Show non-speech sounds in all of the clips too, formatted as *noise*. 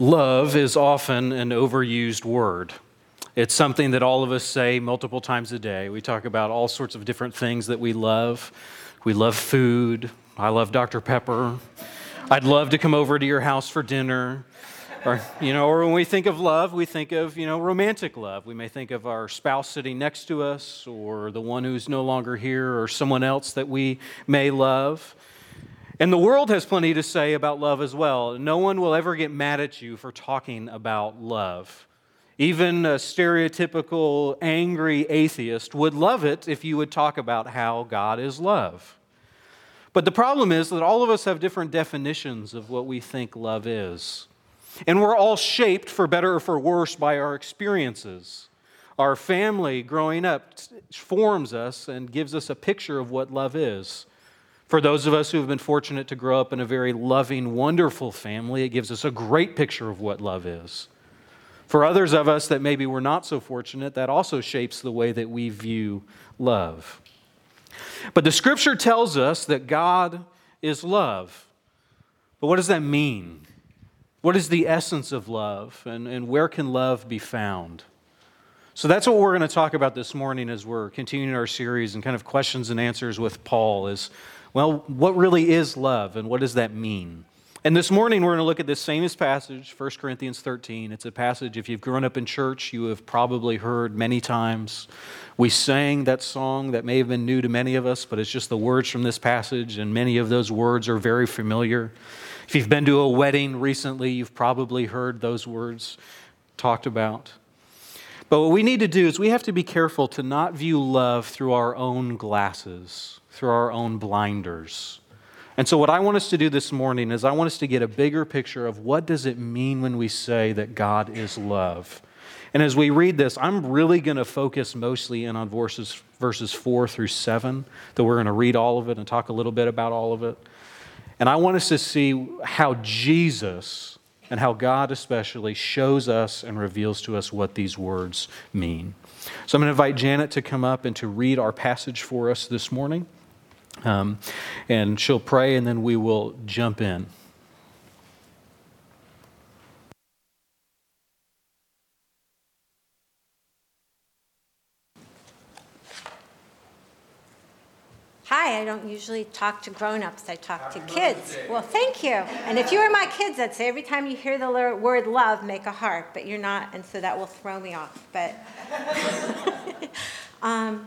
Love is often an overused word. It's something that all of us say multiple times a day. We talk about all sorts of different things that we love. We love food. I love Dr. Pepper. I'd love to come over to your house for dinner. Or, you know, or when we think of love, we think of, you know, romantic love. We may think of our spouse sitting next to us, or the one who's no longer here, or someone else that we may love. And the world has plenty to say about love as well. No one will ever get mad at you for talking about love. Even a stereotypical angry atheist would love it if you would talk about how God is love. But the problem is that all of us have different definitions of what we think love is. And we're all shaped, for better or for worse, by our experiences. Our family growing up forms us and gives us a picture of what love is. For those of us who have been fortunate to grow up in a very loving, wonderful family, it gives us a great picture of what love is. For others of us that maybe we're not so fortunate, that also shapes the way that we view love. But the scripture tells us that God is love. But what does that mean? What is the essence of love? And, and where can love be found? So that's what we're going to talk about this morning as we're continuing our series and kind of questions and answers with Paul is well, what really is love and what does that mean? And this morning we're going to look at this famous passage, 1 Corinthians 13. It's a passage, if you've grown up in church, you have probably heard many times. We sang that song that may have been new to many of us, but it's just the words from this passage, and many of those words are very familiar. If you've been to a wedding recently, you've probably heard those words talked about. But what we need to do is we have to be careful to not view love through our own glasses through our own blinders. And so what I want us to do this morning is I want us to get a bigger picture of what does it mean when we say that God is love. And as we read this, I'm really going to focus mostly in on verses, verses 4 through 7, that we're going to read all of it and talk a little bit about all of it. And I want us to see how Jesus and how God especially shows us and reveals to us what these words mean. So I'm going to invite Janet to come up and to read our passage for us this morning. Um, and she'll pray, and then we will jump in. Hi, I don't usually talk to grown-ups. I talk to kids. Well, thank you. And if you were my kids, I'd say every time you hear the word love, make a heart. But you're not, and so that will throw me off. But *laughs* um,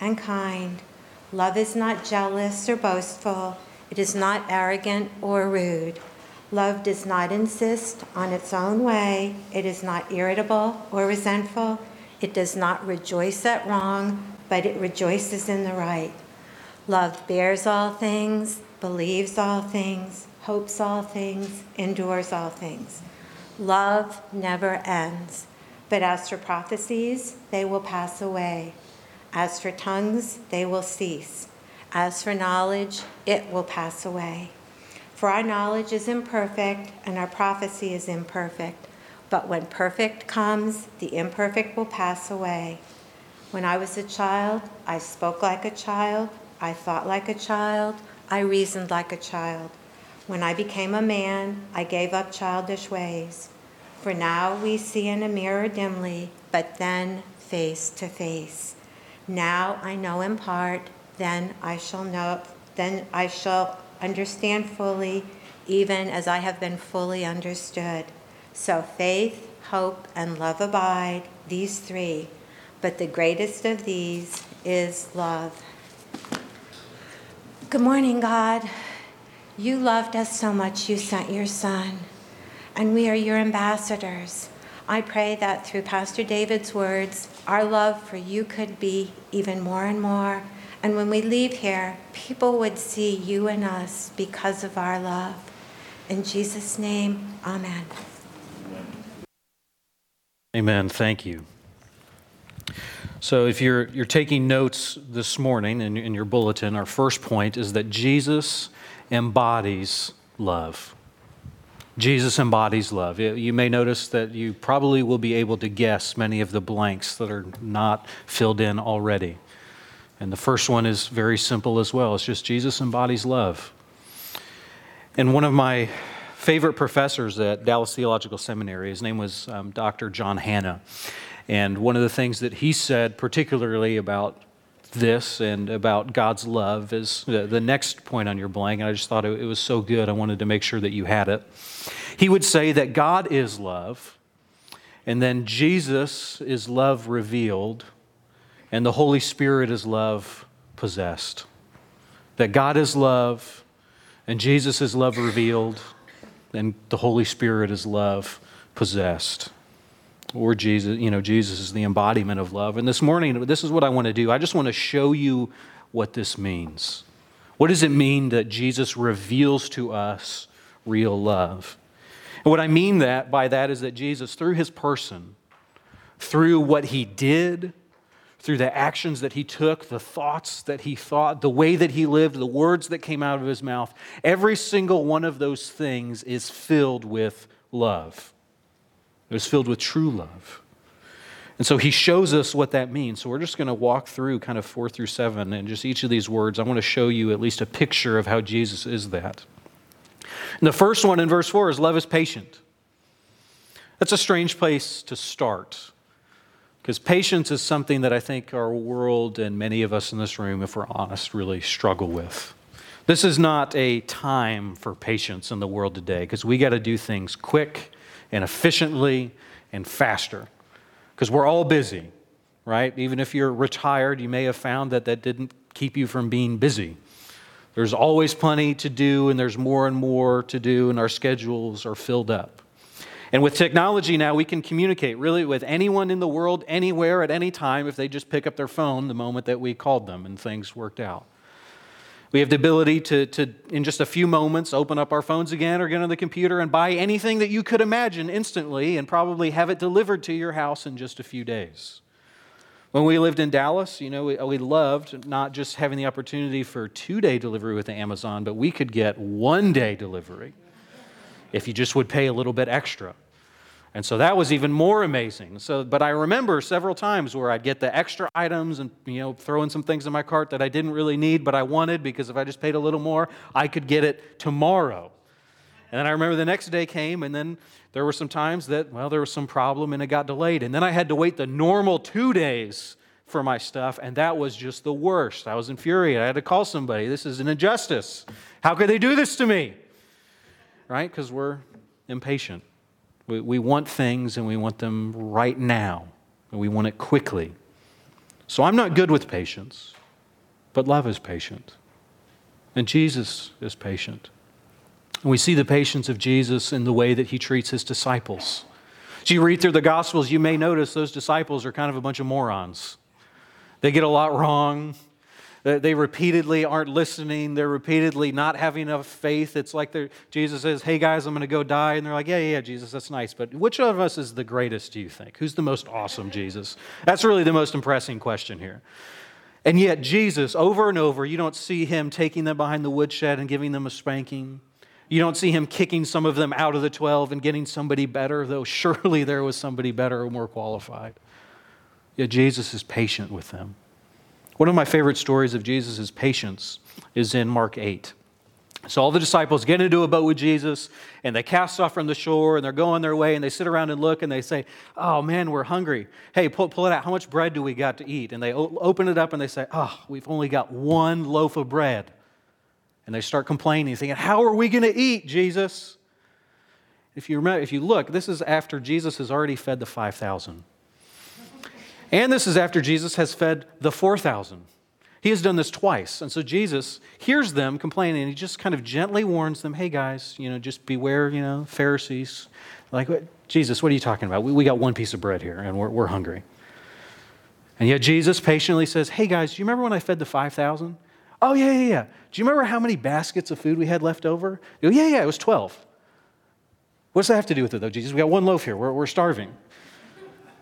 and kind. Love is not jealous or boastful. It is not arrogant or rude. Love does not insist on its own way. It is not irritable or resentful. It does not rejoice at wrong, but it rejoices in the right. Love bears all things, believes all things, hopes all things, endures all things. Love never ends. But as for prophecies, they will pass away. As for tongues, they will cease. As for knowledge, it will pass away. For our knowledge is imperfect, and our prophecy is imperfect. But when perfect comes, the imperfect will pass away. When I was a child, I spoke like a child, I thought like a child, I reasoned like a child. When I became a man, I gave up childish ways. For now we see in a mirror dimly, but then face to face. Now I know in part, then I shall know, then I shall understand fully, even as I have been fully understood. So faith, hope, and love abide, these three, but the greatest of these is love. Good morning, God. You loved us so much, you sent your Son and we are your ambassadors. I pray that through Pastor David's words, our love for you could be even more and more. And when we leave here, people would see you and us because of our love. In Jesus' name, amen. Amen. Thank you. So, if you're, you're taking notes this morning in, in your bulletin, our first point is that Jesus embodies love. Jesus embodies love. You may notice that you probably will be able to guess many of the blanks that are not filled in already. And the first one is very simple as well. It's just Jesus embodies love. And one of my favorite professors at Dallas Theological Seminary, his name was um, Dr. John Hannah. And one of the things that he said, particularly about this and about God's love, is the, next point on your blank. And I just thought it was so good, I wanted to make sure that you had it. He would say that God is love, and then Jesus is love revealed, and the Holy Spirit is love possessed. That God is love, and Jesus is love revealed, and the Holy Spirit is love possessed or Jesus, you know, Jesus is the embodiment of love. And this morning, this is what I want to do. I just want to show you what this means. What does it mean that Jesus reveals to us real love? And what I mean that by that is that Jesus, through his person, through what he did, through the actions that he took, the thoughts that he thought, the way that he lived, the words that came out of his mouth, every single one of those things is filled with love. It was filled with true love. And so he shows us what that means. So we're just going to walk through kind of four through seven, and just each of these words, I want to show you at least a picture of how Jesus is that. And the first one in verse four is love is patient. That's a strange place to start because patience is something that I think our world and many of us in this room, if we're honest, really struggle with. This is not a time for patience in the world today because we got to do things quick and efficiently and faster. Because we're all busy, right? Even if you're retired, you may have found that that didn't keep you from being busy. There's always plenty to do, and there's more and more to do, and our schedules are filled up. And with technology now, we can communicate really with anyone in the world, anywhere, at any time, if they just pick up their phone the moment that we called them and things worked out. We have the ability to, to, in just a few moments, open up our phones again or get on the computer and buy anything that you could imagine instantly and probably have it delivered to your house in just a few days. When we lived in Dallas, you know, we, we loved not just having the opportunity for two day delivery with Amazon, but we could get one day delivery if you just would pay a little bit extra. And so that was even more amazing. So, but I remember several times where I'd get the extra items and you know throw in some things in my cart that I didn't really need, but I wanted because if I just paid a little more, I could get it tomorrow. And then I remember the next day came, and then there were some times that well there was some problem and it got delayed, and then I had to wait the normal two days for my stuff, and that was just the worst. I was infuriated. I had to call somebody. This is an injustice. How could they do this to me? Right? Because we're impatient. We, we want things and we want them right now, and we want it quickly. So I'm not good with patience, but love is patient. And Jesus is patient. And we see the patience of Jesus in the way that he treats his disciples. As you read through the Gospels, you may notice those disciples are kind of a bunch of morons. They get a lot wrong. They repeatedly aren't listening. They're repeatedly not having enough faith. It's like Jesus says, Hey guys, I'm going to go die. And they're like, Yeah, yeah, Jesus, that's nice. But which of us is the greatest, do you think? Who's the most awesome, Jesus? That's really the most impressing question here. And yet, Jesus, over and over, you don't see him taking them behind the woodshed and giving them a spanking. You don't see him kicking some of them out of the 12 and getting somebody better, though surely there was somebody better or more qualified. Yet Jesus is patient with them. One of my favorite stories of Jesus' patience is in Mark 8. So all the disciples get into a boat with Jesus and they cast off from the shore and they're going their way and they sit around and look and they say, Oh man, we're hungry. Hey, pull, pull it out. How much bread do we got to eat? And they open it up and they say, Oh, we've only got one loaf of bread. And they start complaining, thinking, How are we going to eat, Jesus? If you remember, if you look, this is after Jesus has already fed the 5,000. And this is after Jesus has fed the 4,000. He has done this twice. And so Jesus hears them complaining and he just kind of gently warns them, hey guys, you know, just beware, you know, Pharisees. Like, Jesus, what are you talking about? We, we got one piece of bread here and we're, we're hungry. And yet Jesus patiently says, hey guys, do you remember when I fed the 5,000? Oh, yeah, yeah, yeah. Do you remember how many baskets of food we had left over? Go, yeah, yeah, it was 12. What does that have to do with it, though, Jesus? We got one loaf here. We're, we're starving.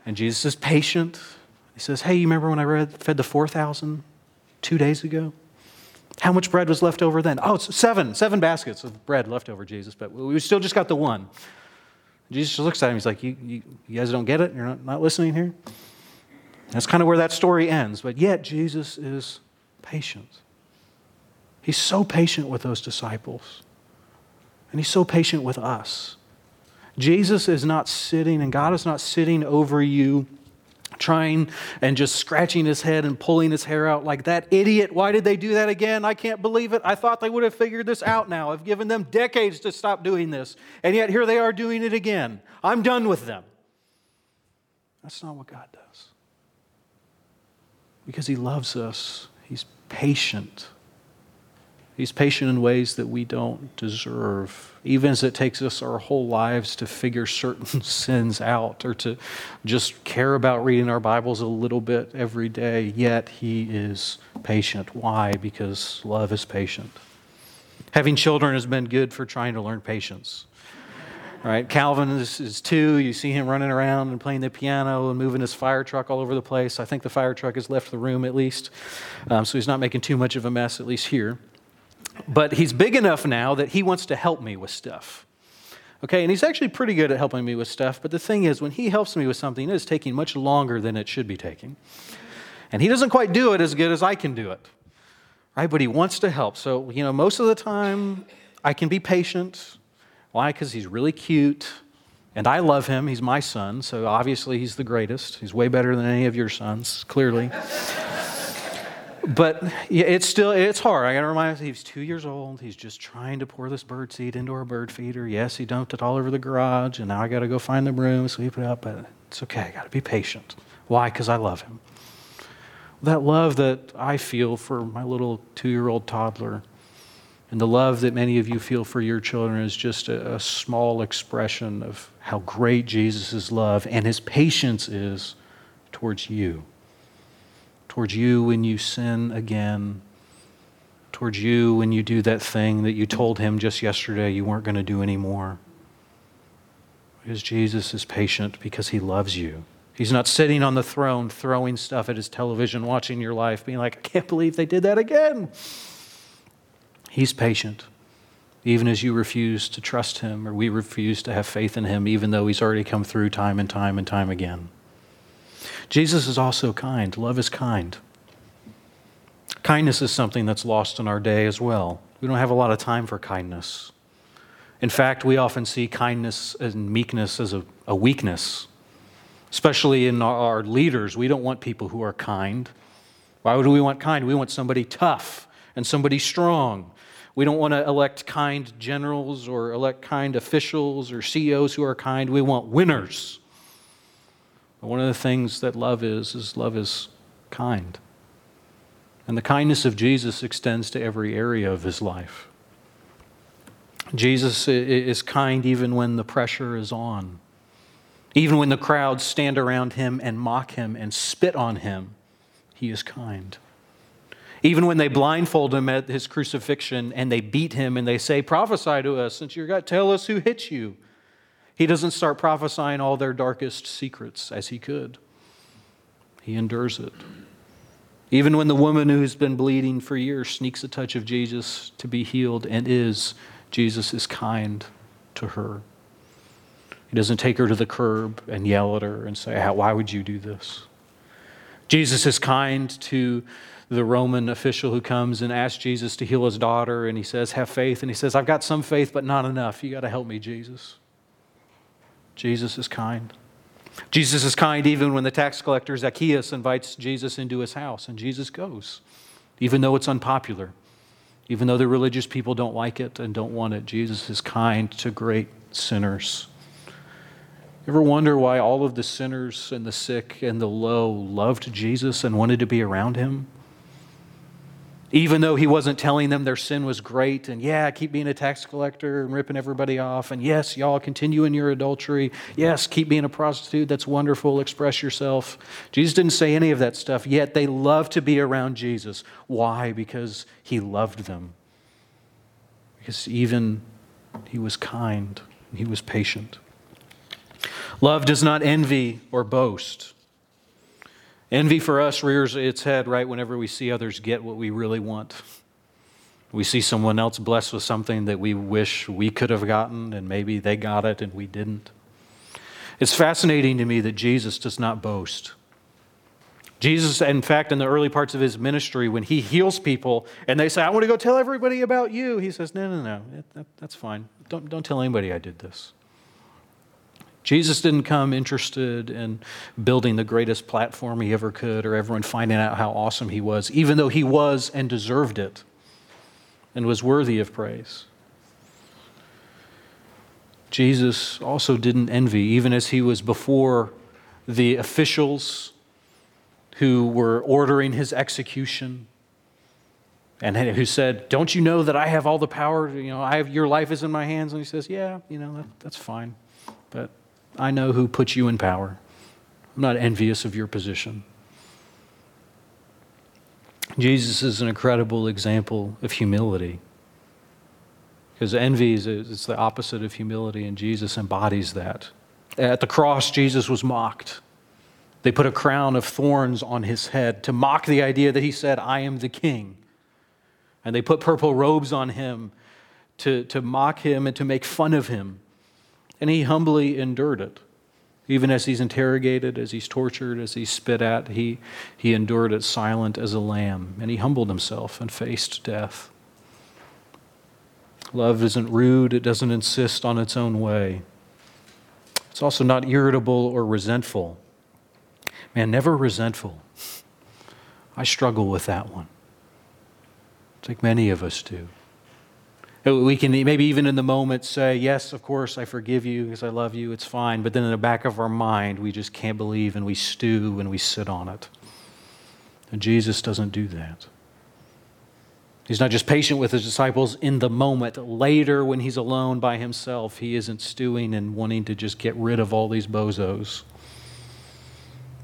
And Jesus is patient. He says, Hey, you remember when I read, fed the 4,000 two days ago? How much bread was left over then? Oh, it's seven, seven baskets of bread left over, Jesus, but we still just got the one. Jesus looks at him. He's like, You, you, you guys don't get it? You're not, not listening here? That's kind of where that story ends. But yet, Jesus is patient. He's so patient with those disciples, and he's so patient with us. Jesus is not sitting, and God is not sitting over you trying and just scratching his head and pulling his hair out like that idiot. Why did they do that again? I can't believe it. I thought they would have figured this out now. I've given them decades to stop doing this, and yet here they are doing it again. I'm done with them. That's not what God does. Because he loves us, he's patient. He's patient in ways that we don't deserve, even as it takes us our whole lives to figure certain *laughs* sins out or to just care about reading our Bibles a little bit every day. Yet He is patient. Why? Because love is patient. Having children has been good for trying to learn patience. Right? Calvin is, is, two. You see him running around and playing the piano and moving his fire truck all over the place. I think the fire truck has left the room at least. Um, so he's not making too much of a mess, at least here. But he's big enough now that he wants to help me with stuff. Okay, and he's actually pretty good at helping me with stuff. But the thing is, when he helps me with something, it is taking much longer than it should be taking. And he doesn't quite do it as good as I can do it. Right? But he wants to help. So, you know, most of the time, I can be patient. Why? Because he's really cute. And I love him. He's my son. So obviously, he's the greatest. He's way better than any of your sons, clearly but it's still it's hard. I got to remind myself he's two years old. He's just trying to pour this bird seed into our bird feeder. Yes, he dumped it all over the garage, and now I got to go find the broom, sweep it up. But it's okay. I got to be patient. Why? Because I love him. That love that I feel for my little two-year-old toddler, and the love that many of you feel for your children is just a, a small expression of how great Jesus' love and his patience is towards you towards you when you sin again, towards you when you do that thing that you told him just yesterday you weren't going to do anymore. Because Jesus is patient because he loves you. He's not sitting on the throne throwing stuff at his television, watching your life, being like, I can't believe they did that again. He's patient, even as you refuse to trust him or we refuse to have faith in him, even though he's already come through time and time and time again. Jesus is also kind. Love is kind. Kindness is something that's lost in our day as well. We don't have a lot of time for kindness. In fact, we often see kindness and meekness as a, a weakness, especially in our, our leaders. We don't want people who are kind. Why would we want kind? We want somebody tough and somebody strong. We don't want to elect kind generals or elect kind officials or CEOs who are kind. We want winners one of the things that love is, is love is kind. And the kindness of Jesus extends to every area of his life. Jesus is kind even when the pressure is on. Even when the crowds stand around him and mock him and spit on him, he is kind. Even when they blindfold him at his crucifixion and they beat him and they say, Prophesy to us, since you're God, tell us who hit you. He doesn't start prophesying all their darkest secrets as he could. He endures it. Even when the woman who's been bleeding for years sneaks a touch of Jesus to be healed and is, Jesus is kind to her. He doesn't take her to the curb and yell at her and say, Why would you do this? Jesus is kind to the Roman official who comes and asks Jesus to heal his daughter, and he says, Have faith. And he says, I've got some faith, but not enough. You got to help me, Jesus. Jesus is kind. Jesus is kind even when the tax collector Zacchaeus invites Jesus into his house, and Jesus goes, even though it's unpopular, even though the religious people don't like it and don't want it. Jesus is kind to great sinners. Ever wonder why all of the sinners and the sick and the low loved Jesus and wanted to be around him? Even though he wasn't telling them their sin was great and yeah keep being a tax collector and ripping everybody off and yes y'all continue in your adultery. Yes keep being a prostitute. That's wonderful. Express yourself. Jesus didn't say any of that stuff yet they loved to be around jesus. Why? Because he loved them. Because even he was kind He was patient. Love does not envy or boast. Envy for us rears its head right whenever we see others get what we really want. We see someone else blessed with something that we wish we could have gotten, and maybe they got it and we didn't. It's fascinating to me that Jesus does not boast. Jesus, in fact, in the early parts of his ministry, when he heals people and they say, I want to go tell everybody about you, he says, No, no, no, that, that's fine. Don't, don't tell anybody I did this. Jesus didn't come interested in building the greatest platform he ever could or everyone finding out how awesome he was, even though he was and deserved it and was worthy of praise. Jesus also didn't envy, even as he was before the officials who were ordering his execution and who said, Don't you know that I have all the power? You know, I have, your life is in my hands. And he says, Yeah, you know, that, that's fine. But I know who puts you in power. I'm not envious of your position. Jesus is an incredible example of humility. Because envy is it's the opposite of humility, and Jesus embodies that. At the cross, Jesus was mocked. They put a crown of thorns on his head to mock the idea that he said, I am the king. And they put purple robes on him to, to mock him and to make fun of him. And he humbly endured it. Even as he's interrogated, as he's tortured, as he's spit at, he, he endured it silent as a lamb. And he humbled himself and faced death. Love isn't rude, it doesn't insist on its own way. It's also not irritable or resentful. Man, never resentful. I struggle with that one. I think many of us do. We can maybe even in the moment say, Yes, of course, I forgive you because I love you, it's fine. But then in the back of our mind, we just can't believe and we stew and we sit on it. And Jesus doesn't do that. He's not just patient with his disciples in the moment. Later, when he's alone by himself, he isn't stewing and wanting to just get rid of all these bozos.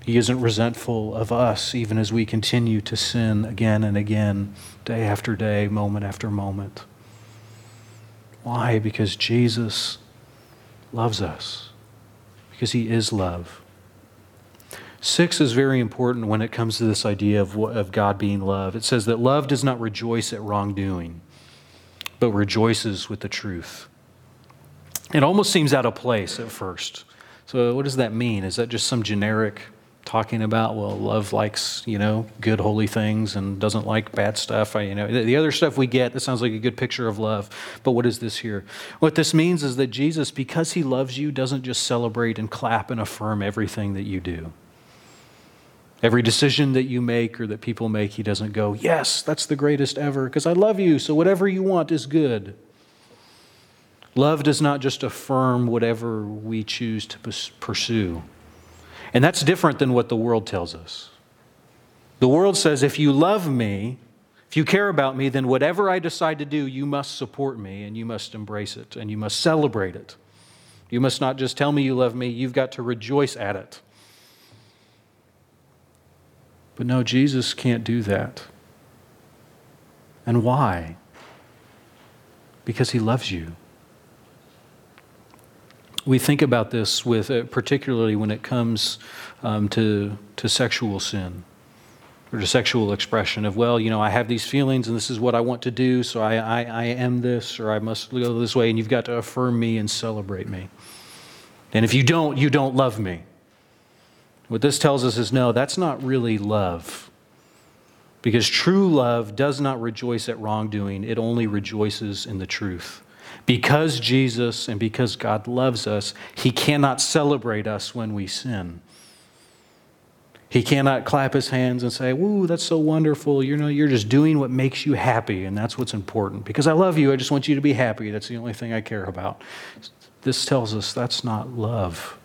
He isn't resentful of us, even as we continue to sin again and again, day after day, moment after moment. Why? Because Jesus loves us, because he is love. Six is very important when it comes to this idea of, of God being love. It says that love does not rejoice at wrongdoing, but rejoices with the truth. It almost seems out of place at first. So, what does that mean? Is that just some generic talking about well love likes you know good holy things and doesn't like bad stuff. I, you know the other stuff we get that sounds like a good picture of love. But what is this here? What this means is that jesus because he loves you doesn't just celebrate and clap and affirm everything that you do. Every decision that you make or that people make he doesn't go yes that's the greatest ever because i love you so whatever you want is good. Love does not just affirm whatever we choose to pursue and that's different than what the world tells us. The world says if you love me, if you care about me, then whatever I decide to do, you must support me and you must embrace it and you must celebrate it. You must not just tell me you love me, you've got to rejoice at it. But no, Jesus can't do that. And why? Because he loves you we think about this with, uh, particularly when it comes um, to, to sexual sin or to sexual expression of, well, you know, I have these feelings and this is what I want to do, so I, I, I am this or I must go this way, and you've got to affirm me and celebrate me. And if you don't, you don't love me. What this tells us is no, that's not really love. Because true love does not rejoice at wrongdoing, it only rejoices in the truth. Because Jesus and because God loves us, He cannot celebrate us when we sin. He cannot clap his hands and say, Woo, that's so wonderful. You know, you're just doing what makes you happy, and that's what's important. Because I love you, I just want you to be happy. That's the only thing I care about. This tells us that's not love.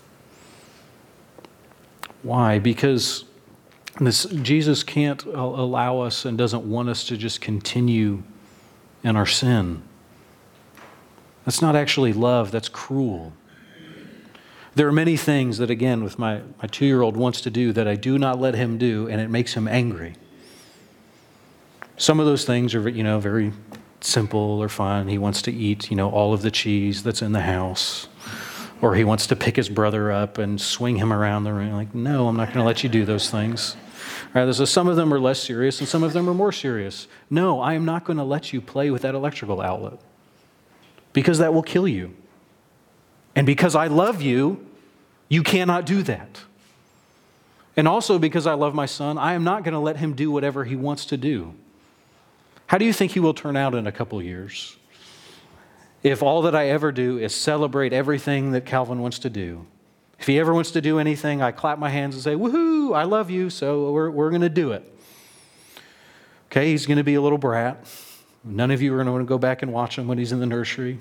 Why? Because this, Jesus can't allow us and doesn't want us to just continue in our sin. That's not actually love, that's cruel. There are many things that, again, with my, my two year old wants to do that I do not let him do, and it makes him angry. Some of those things are, you know, very simple or fun. He wants to eat, you know, all of the cheese that's in the house. Or he wants to pick his brother up and swing him around the room. Like, no, I'm not going to let you do those things. Right, so some of them are less serious and some of them are more serious. No, I am not going to let you play with that electrical outlet because that will kill you. And because I love you, you cannot do that. And also because I love my son, I am not going to let him do whatever he wants to do. How do you think he will turn out in a couple years? If all that I ever do is celebrate everything that Calvin wants to do, if he ever wants to do anything, I clap my hands and say, Woohoo, I love you, so we're, we're going to do it. Okay, he's going to be a little brat. None of you are going to want to go back and watch him when he's in the nursery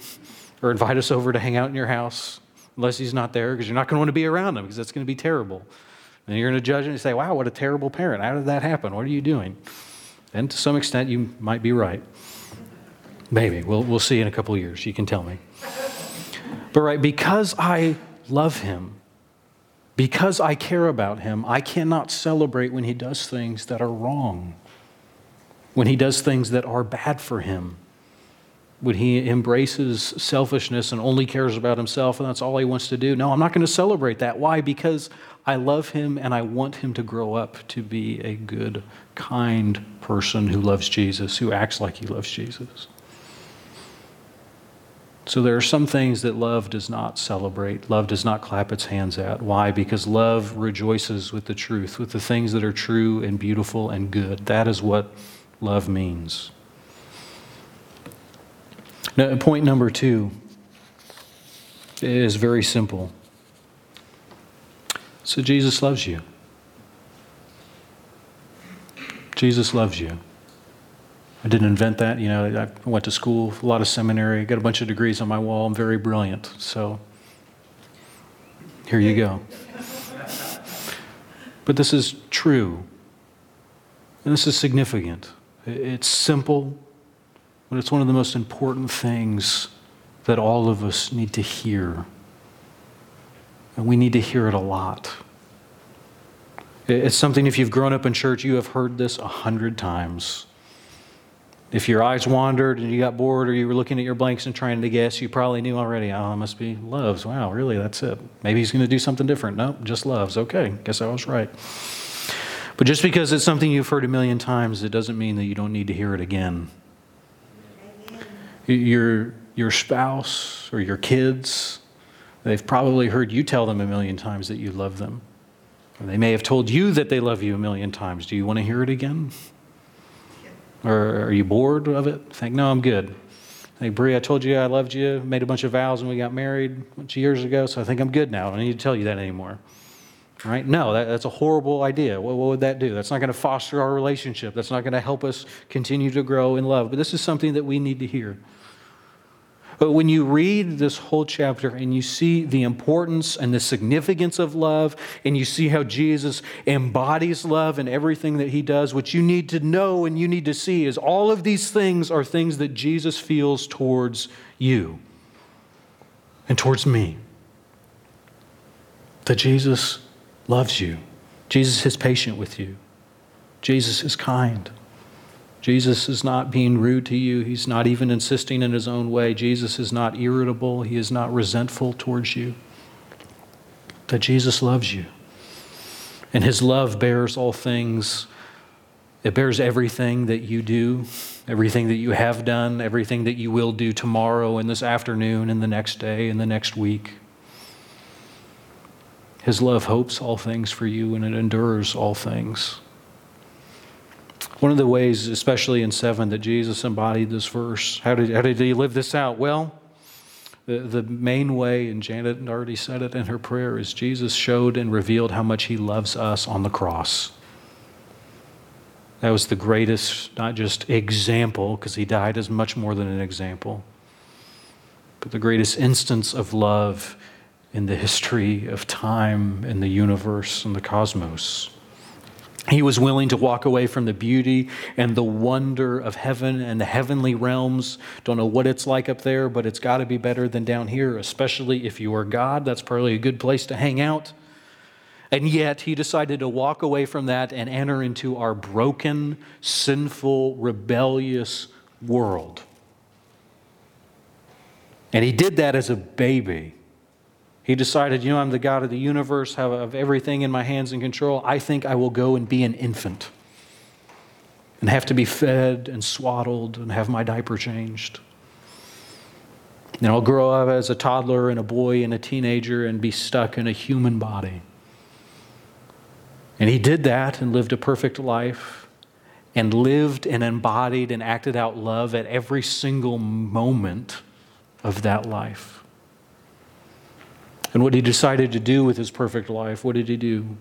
or invite us over to hang out in your house unless he's not there because you're not going to want to be around him because that's going to be terrible. And you're going to judge him and say, Wow, what a terrible parent. How did that happen? What are you doing? And to some extent, you might be right. Maybe. We'll, we'll see in a couple years. You can tell me. But, right, because I love him, because I care about him, I cannot celebrate when he does things that are wrong, when he does things that are bad for him, when he embraces selfishness and only cares about himself and that's all he wants to do. No, I'm not going to celebrate that. Why? Because I love him and I want him to grow up to be a good, kind person who loves Jesus, who acts like he loves Jesus. So there are some things that love does not celebrate. Love does not clap its hands at. Why? Because love rejoices with the truth, with the things that are true and beautiful and good. That is what love means. Now, point number two is very simple. So Jesus loves you. Jesus loves you. I didn't invent that. You know, I went to school, a lot of seminary, got a bunch of degrees on my wall. I'm very brilliant. So here you go. But this is true. And this is significant. It's simple, but it's one of the most important things that all of us need to hear. And we need to hear it a lot. It's something, if you've grown up in church, you have heard this a hundred times. If your eyes wandered and you got bored or you were looking at your blanks and trying to guess, you probably knew already, oh, it must be loves. Wow, really? That's it. Maybe he's going to do something different. Nope, just loves. Okay, guess I was right. But just because it's something you've heard a million times, it doesn't mean that you don't need to hear it again. Your, your spouse or your kids, they've probably heard you tell them a million times that you love them. They may have told you that they love you a million times. Do you want to hear it again? Or are you bored of it? Think, no, I'm good. Hey, Brie, I told you I loved you, made a bunch of vows when we got married a bunch of years ago, so I think I'm good now. I don't need to tell you that anymore. Right? No, that, that's a horrible idea. What, what would that do? That's not going to foster our relationship. That's not going to help us continue to grow in love. But this is something that we need to hear. But when you read this whole chapter and you see the importance and the significance of love, and you see how Jesus embodies love in everything that he does, what you need to know and you need to see is all of these things are things that Jesus feels towards you and towards me. That Jesus loves you, Jesus is patient with you, Jesus is kind. Jesus is not being rude to you. He's not even insisting in his own way. Jesus is not irritable. He is not resentful towards you. That Jesus loves you. And his love bears all things. It bears everything that you do, everything that you have done, everything that you will do tomorrow and this afternoon and the next day and the next week. His love hopes all things for you and it endures all things. One of the ways, especially in 7, that Jesus embodied this verse, how did, how did he live this out? Well, the, the main way, and Janet already said it in her prayer, is Jesus showed and revealed how much he loves us on the cross. That was the greatest, not just example, because he died as much more than an example, but the greatest instance of love in the history of time and the universe and the cosmos. He was willing to walk away from the beauty and the wonder of heaven and the heavenly realms. Don't know what it's like up there, but it's got to be better than down here, especially if you are God. That's probably a good place to hang out. And yet, he decided to walk away from that and enter into our broken, sinful, rebellious world And he did that as a baby. He decided, you know, I'm the God of the universe, have everything in my hands and control. I think I will go and be an infant and have to be fed and swaddled and have my diaper changed. And I'll grow up as a toddler and a boy and a teenager and be stuck in a human body. And he did that and lived a perfect life and lived and embodied and acted out love at every single moment of that life. And what he decided to do with his perfect life, what did he do?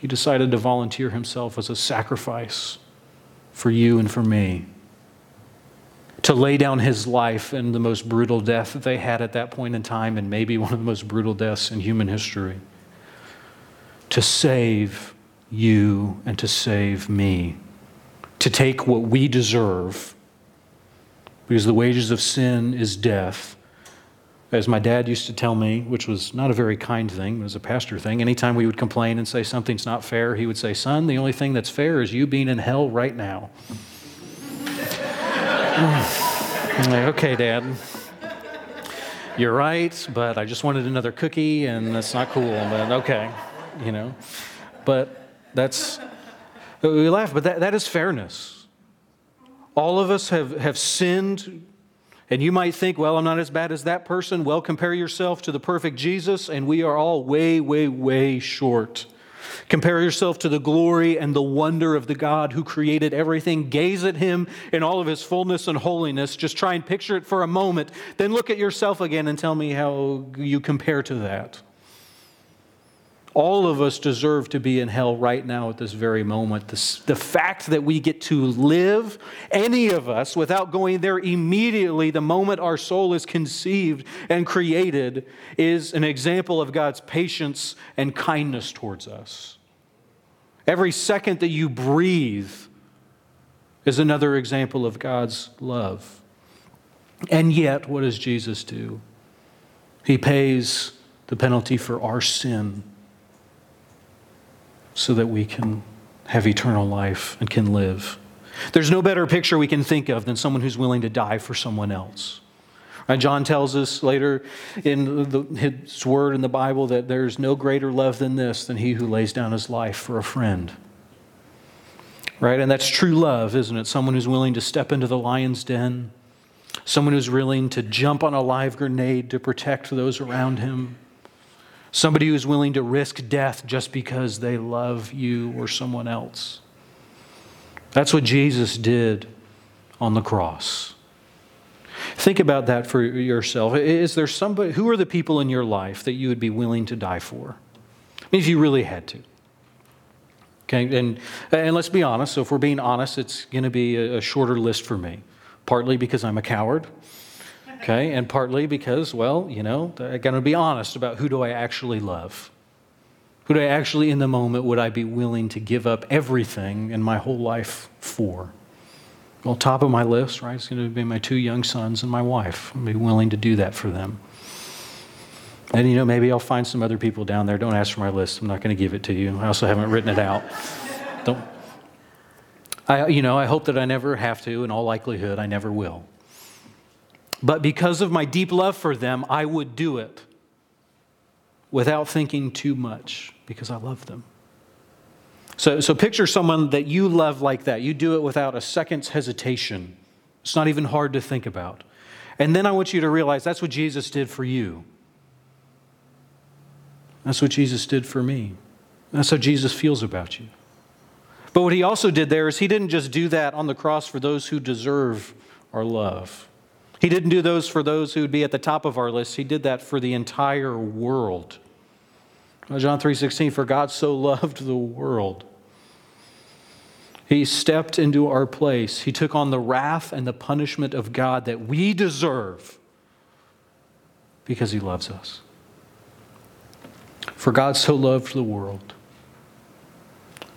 He decided to volunteer himself as a sacrifice for you and for me. To lay down his life in the most brutal death that they had at that point in time, and maybe one of the most brutal deaths in human history. To save you and to save me. To take what we deserve, because the wages of sin is death. As my dad used to tell me, which was not a very kind thing, it was a pastor thing, anytime we would complain and say something's not fair, he would say, Son, the only thing that's fair is you being in hell right now. *sighs* like, okay, Dad. You're right, but I just wanted another cookie, and that's not cool, but okay, you know. But that's, we laugh, but that, that is fairness. All of us have, have sinned and you might think, well, I'm not as bad as that person. Well, compare yourself to the perfect Jesus, and we are all way, way, way short. Compare yourself to the glory and the wonder of the God who created everything. Gaze at him in all of his fullness and holiness. Just try and picture it for a moment. Then look at yourself again and tell me how you compare to that. All of us deserve to be in hell right now at this very moment. The, fact that we get to live, any of us, without going there immediately the moment our soul is conceived and created, is an example of God's patience and kindness towards us. Every second that you breathe is another example of God's love. And yet, what does Jesus do? He pays the penalty for our sin so that we can have eternal life and can live. There's no better picture we can think of than someone who's willing to die for someone else. John tells us later in the, his word in the Bible that there's no greater love than this, than he who lays down his life for a friend. Right? And that's true love, isn't it? Someone who's willing to step into the lion's den, someone who's willing to jump on a live grenade to protect those around him Somebody who's willing to risk death just because they love you or someone else. That's what Jesus did on the cross. Think about that for yourself. Is there somebody, who are the people in your life that you would be willing to die for? I mean, if you really had to. Okay, and, and let's be honest. So, if we're being honest, it's going to be a, a shorter list for me. Partly because I'm a coward, Okay, and partly because, well, you know, I got to be honest about who do I actually love? Who do I actually, in the moment, would I be willing to give up everything in my whole life for? Well, top of my list, right, is going to be my two young sons and my wife. I'll be willing to do that for them. And, you know, maybe I'll find some other people down there. Don't ask for my list. I'm not going to give it to you. I also haven't written it out. Don't. I, you know, I hope that I never have to. In all likelihood, I never will. But because of my deep love for them, I would do it without thinking too much because I love them. So, so picture someone that you love like that. You do it without a second's hesitation. It's not even hard to think about. And then I want you to realize that's what Jesus did for you. That's what Jesus did for me. That's how Jesus feels about you. But what he also did there is he didn't just do that on the cross for those who deserve our love. He didn't do those for those who would be at the top of our list. He did that for the entire world. Uh, John 3:16 for God so loved the world. He stepped into our place. He took on the wrath and the punishment of God that we deserve because he loves us. For God so loved the world.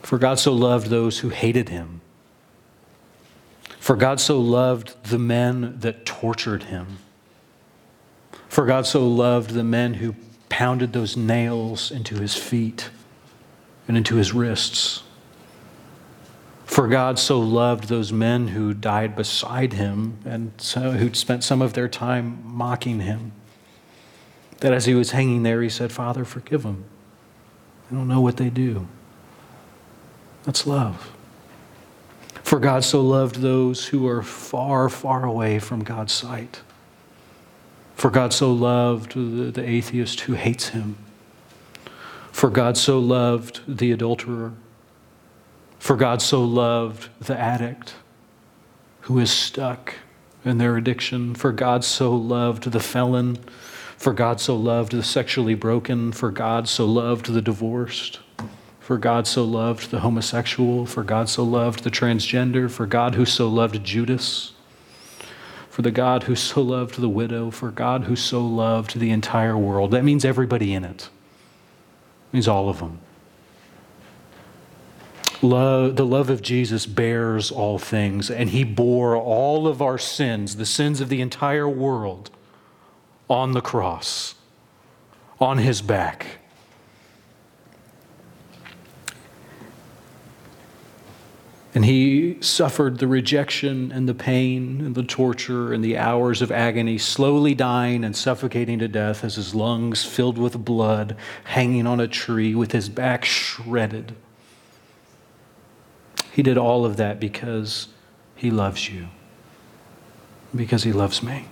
For God so loved those who hated him for God so loved the men that tortured him. For God so loved the men who pounded those nails into his feet and into his wrists. For God so loved those men who died beside him and so, who'd spent some of their time mocking him, that as he was hanging there, he said, Father, forgive them. They don't know what they do. That's love. For God so loved those who are far, far away from God's sight. For God so loved the, the atheist who hates him. For God so loved the adulterer for God so loved the addict who is stuck in their addiction. For God so loved the felon. For God so loved the sexually broken. For God so loved the divorced. For God so loved the homosexual. For God so loved the transgender. For God who so loved Judas. For the God who so loved the widow. For God who so loved the entire world. That means everybody in it. It means all of them. Love, the love of Jesus bears all things, and he bore all of our sins, the sins of the entire world, on the cross, on his back. And he suffered the rejection and the pain and the torture and the hours of agony, slowly dying and suffocating to death as his lungs filled with blood, hanging on a tree with his back shredded. He did all of that because He loves you, because He loves me.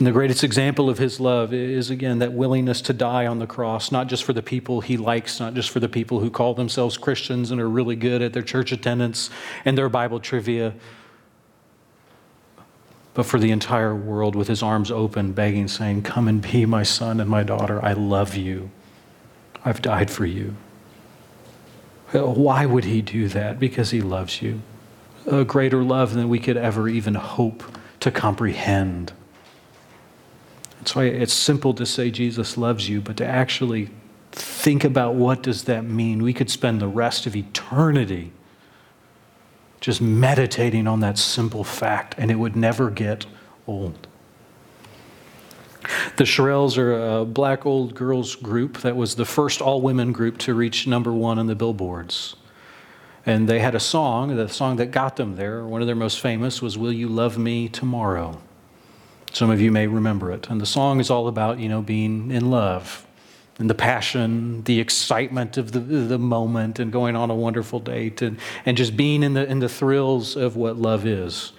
And the greatest example of His love is, again, that willingness to die on the cross, not just for the people He likes, not just for the people who call themselves Christians and are really good at their church attendance and their Bible trivia, but for the entire world with His arms open, begging, saying, Come and be my son and my daughter. I love you. I've died for you. Why would he do that? Because he loves you. A greater love than we could ever even hope to comprehend. That's why it's simple to say Jesus loves you, but to actually think about what does that mean? We could spend the rest of eternity just meditating on that simple fact, and it would never get old. The Shirelles are a black old girls group that was the first all women group to reach number one on the billboards. And they had a song, the song that got them there, one of their most famous was Will You Love Me Tomorrow? Some of you may remember it. And the song is all about, you know, being in love and the passion, the excitement of the, the moment and going on a wonderful date and, and just being in the, in the thrills of what love is.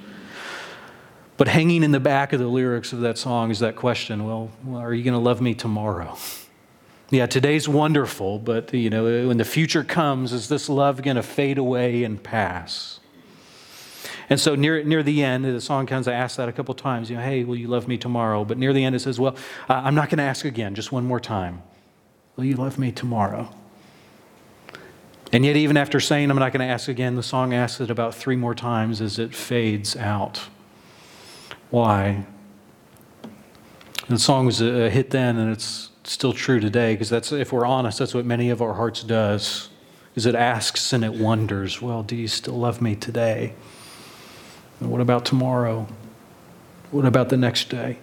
But hanging in the back of the lyrics of that song is that question well, are you going to love me tomorrow? Yeah, today's wonderful, but you know, when the future comes, is this love going to fade away and pass? And so near, near the end, the song comes, I asks that a couple times, you know, hey, will you love me tomorrow? But near the end, it says, well, uh, I'm not going to ask again, just one more time. Will you love me tomorrow? And yet, even after saying I'm not going to ask again, the song asks it about three more times as it fades out. Why? The song was a hit then, and it's still true today, because that's, if we're honest, that's what many of our hearts does, is it asks and it wonders, well, do you still love me today? And what about tomorrow? What about the next day?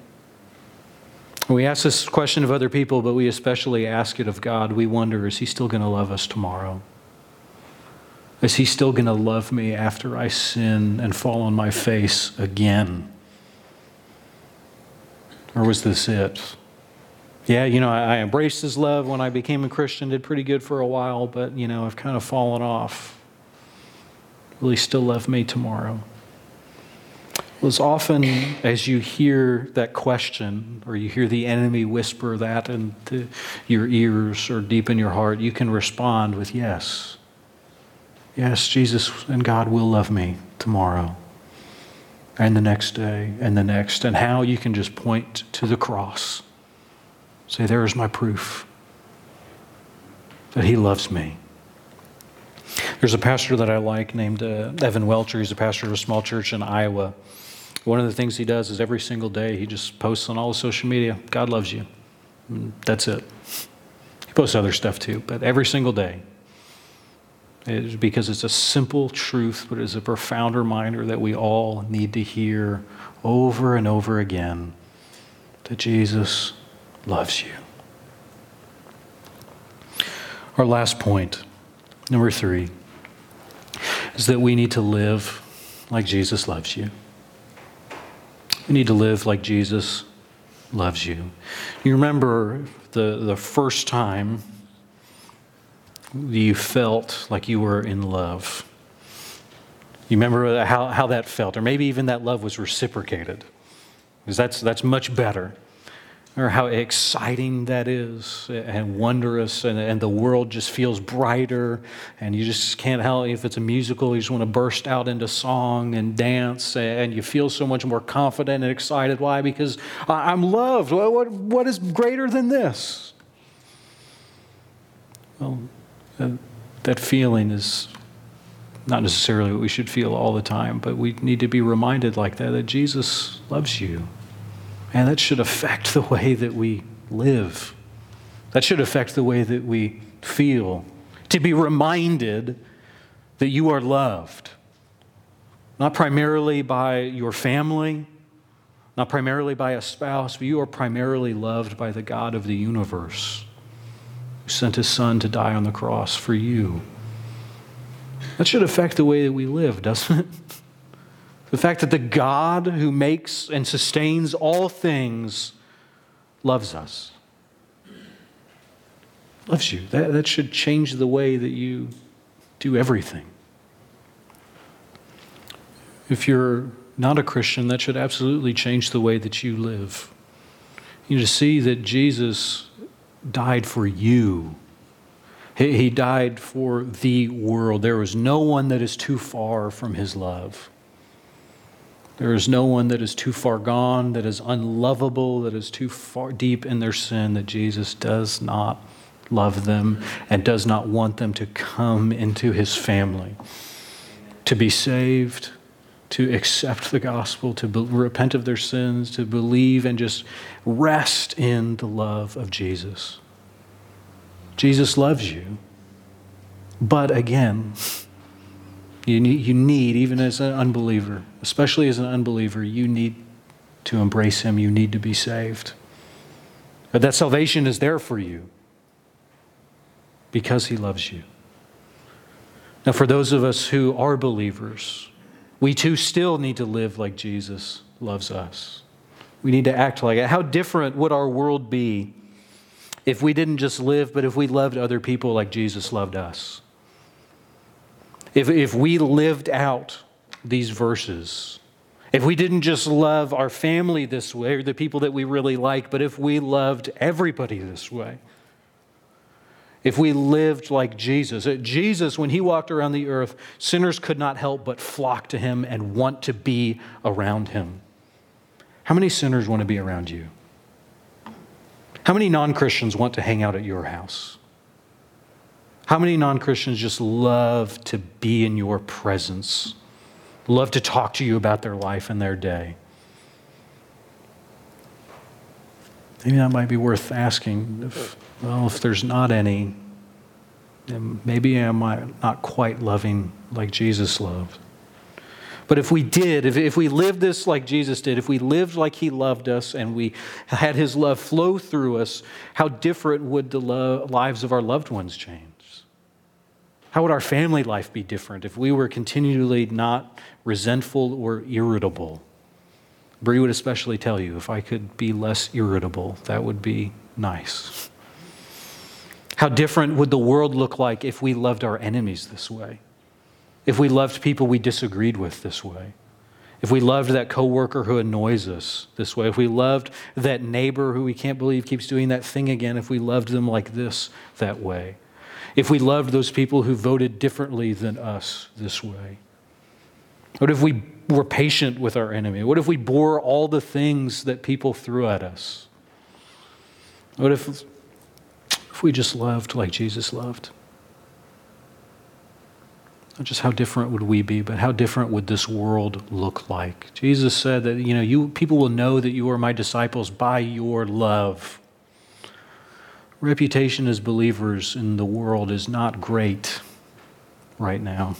We ask this question of other people, but we especially ask it of God. We wonder, is He still going to love us tomorrow? Is He still going to love me after I sin and fall on my face again? Or was this it? Yeah, you know, I, I embraced his love when I became a Christian, did pretty good for a while, but, you know, I've kind of fallen off. Will he still love me tomorrow? Well, as often as you hear that question or you hear the enemy whisper that into your ears or deep in your heart, you can respond with yes. Yes, Jesus and God will love me tomorrow and the next day and the next, and how you can just point to the cross. Say, There is my proof that He loves me. There's a pastor that I like named uh, Evan Welcher. He's a pastor of a small church in Iowa. One of the things he does is every single day he just posts on all the social media, God loves you. And that's it. He posts other stuff too, but every single day it's because it's a simple truth, but it's a profound reminder that we all need to hear over and over again that Jesus loves you. Our last point, number three. is that we need to live like Jesus loves you. We need to live like Jesus loves you. You remember the, the first time you felt like you were in love. You remember how, how that felt, or maybe even that love was reciprocated, because that's, that's much better. Or how exciting that is and wondrous, and, and the world just feels brighter, and you just can't help. If it's a musical, you just want to burst out into song and dance, and you feel so much more confident and excited. Why? Because I'm loved. What, what is greater than this? Well, uh, that feeling is not necessarily what we should feel all the time, but we need to be reminded like that that Jesus loves you. And that should affect the way that we live. That should affect the way that we feel. To be reminded that you are loved, not primarily by your family, not primarily by a spouse, but you are primarily loved by the God of the universe who sent his son to die on the cross for you. That should affect the way that we live, doesn't it? *laughs* The fact that the God who makes and sustains all things loves us. Loves you. That, that should change the way that you do everything. If you're not a Christian, that should absolutely change the way that you live. You to see that Jesus died for you. He died for the world. There is no one that is too far from his love. There is no one that is too far gone, that is unlovable, that is too far deep in their sin that Jesus does not love them and does not want them to come into his family, to be saved, to accept the gospel, to be, repent of their sins, to believe and just rest in the love of Jesus. Jesus loves you. But again, you need, you need, even as an unbeliever, especially as an unbeliever, you need to embrace Him. You need to be saved. But that salvation is there for you because He loves you. Now, for those of us who are believers, we too still need to live like Jesus loves us. We need to act like it. How different would our world be if we didn't just live, but if we loved other people like Jesus loved us? If, if we lived out these verses, if we didn't just love our family this way or the people that we really like, but if we loved everybody this way, if we lived like Jesus. Uh, Jesus, when he walked around the earth, sinners could not help but flock to him and want to be around him. How many sinners want to be around you? How many non Christians want to hang out at your house? How many non Christians just love to be in your presence, love to talk to you about their life and their day? Maybe that might be worth asking. If, well, if there's not any, then maybe am I not quite loving like Jesus loved? But if we did, if, if we lived this like Jesus did, if we lived like he loved us and we had his love flow through us, how different would the lo- lives of our loved ones change? How would our family life be different if we were continually not resentful or irritable? Bree would especially tell you if I could be less irritable, that would be nice. How different would the world look like if we loved our enemies this way? If we loved people we disagreed with this way? If we loved that coworker who annoys us this way? If we loved that neighbor who we can't believe keeps doing that thing again? If we loved them like this that way? If we loved those people who voted differently than us this way? What if we were patient with our enemy? What if we bore all the things that people threw at us? What if, if we just loved like Jesus loved? Not just how different would we be, but how different would this world look like? Jesus said that, you know, you, people will know that you are my disciples by your love. Reputation as believers in the world is not great right now.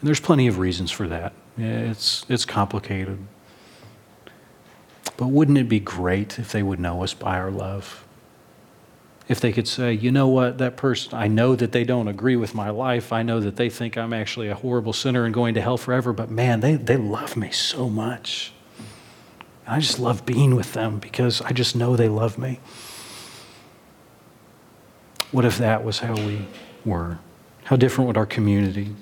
And there's plenty of reasons for that. It's, it's complicated. But wouldn't it be great if they would know us by our love? if they could say, you know what, that person, I know that they don't agree with my life. I know that they think I'm actually a horrible sinner and going to hell forever, but man, they, they love me so much. I just love being with them because I just know they love me. What if that was how we were? How different would our community,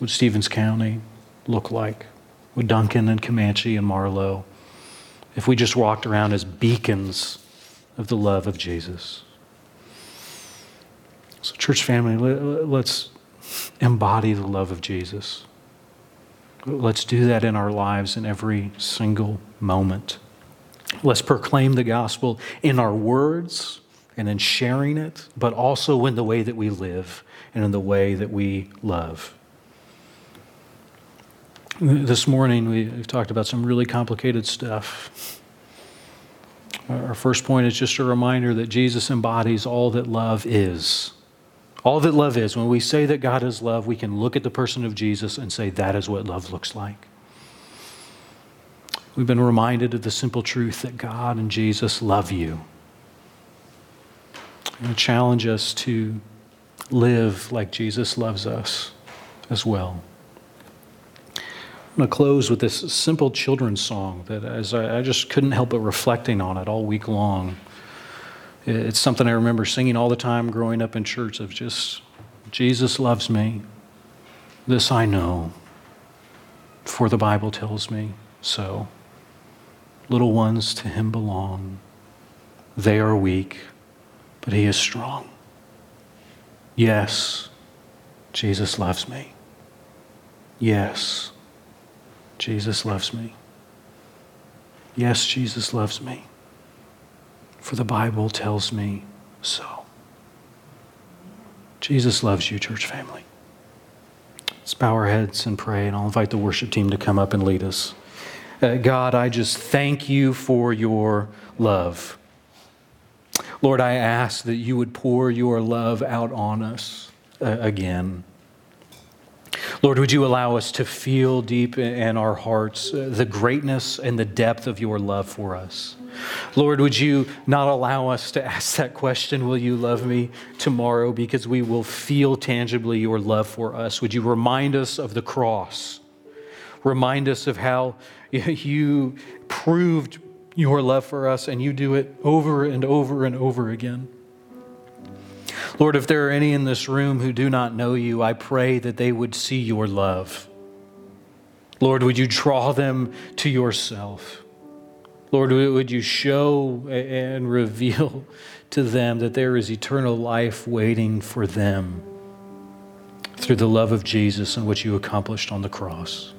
would Stephens County look like? Would Duncan and Comanche and Marlow? If we just walked around as beacons of the love of Jesus. So, church family, let's embody the love of Jesus. Let's do that in our lives in every single moment. Let's proclaim the gospel in our words and in sharing it, but also in the way that we live and in the way that we love. This morning, we've talked about some really complicated stuff. Our first point is just a reminder that Jesus embodies all that love is. All that love is. When we say that God is love, we can look at the person of Jesus and say that is what love looks like. We've been reminded of the simple truth that God and Jesus love you. To challenge us to live like Jesus loves us as well. I'm going to close with this simple children's song that as I, I just couldn't help but reflecting on it all week long. It's something I remember singing all the time growing up in church of just, Jesus loves me. This I know, for the Bible tells me so. Little ones to him belong. They are weak, but he is strong. Yes, Jesus loves me. Yes, Jesus loves me. Yes, Jesus loves me for the Bible tells me so. Jesus loves you, church family. Let's bow our heads and pray, and I'll invite the worship team to come up and lead us. Uh, God, I just thank you for your love. Lord, I ask that you would pour your love out on us uh, again. Lord, would you allow us to feel deep in our hearts uh, the greatness and the depth of your love for us? Lord, would you not allow us to ask that question, Will you love me tomorrow? Because we will feel tangibly your love for us. Would you remind us of the cross? Remind us of how *laughs* you proved your love for us, and you do it over and over and over again. Lord, if there are any in this room who do not know you, I pray that they would see your love. Lord, would you draw them to yourself? Lord, would you show and *laughs* reveal to them that there is eternal life waiting for them through the love of Jesus and what you accomplished on the cross.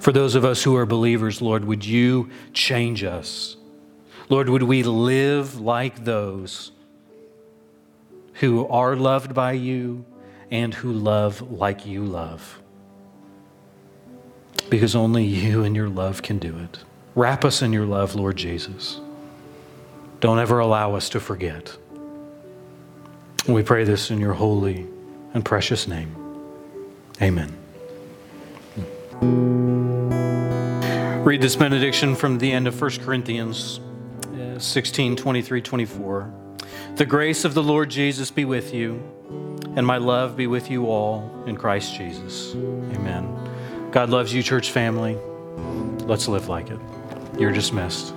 For those of us who are believers, Lord, would you change us? Lord, would we live like those who are loved by you and who love like you love? Because only you and your love can do it. Wrap us in your love, Lord Jesus. Don't ever allow us to forget. We pray this in your holy and precious name. Amen. Read this benediction from the end of 1 Corinthians uh, 16 23 24. The grace of the Lord Jesus be with you, and my love be with you all in Christ Jesus. Amen. God loves you, church family. Let's live like it. You're dismissed.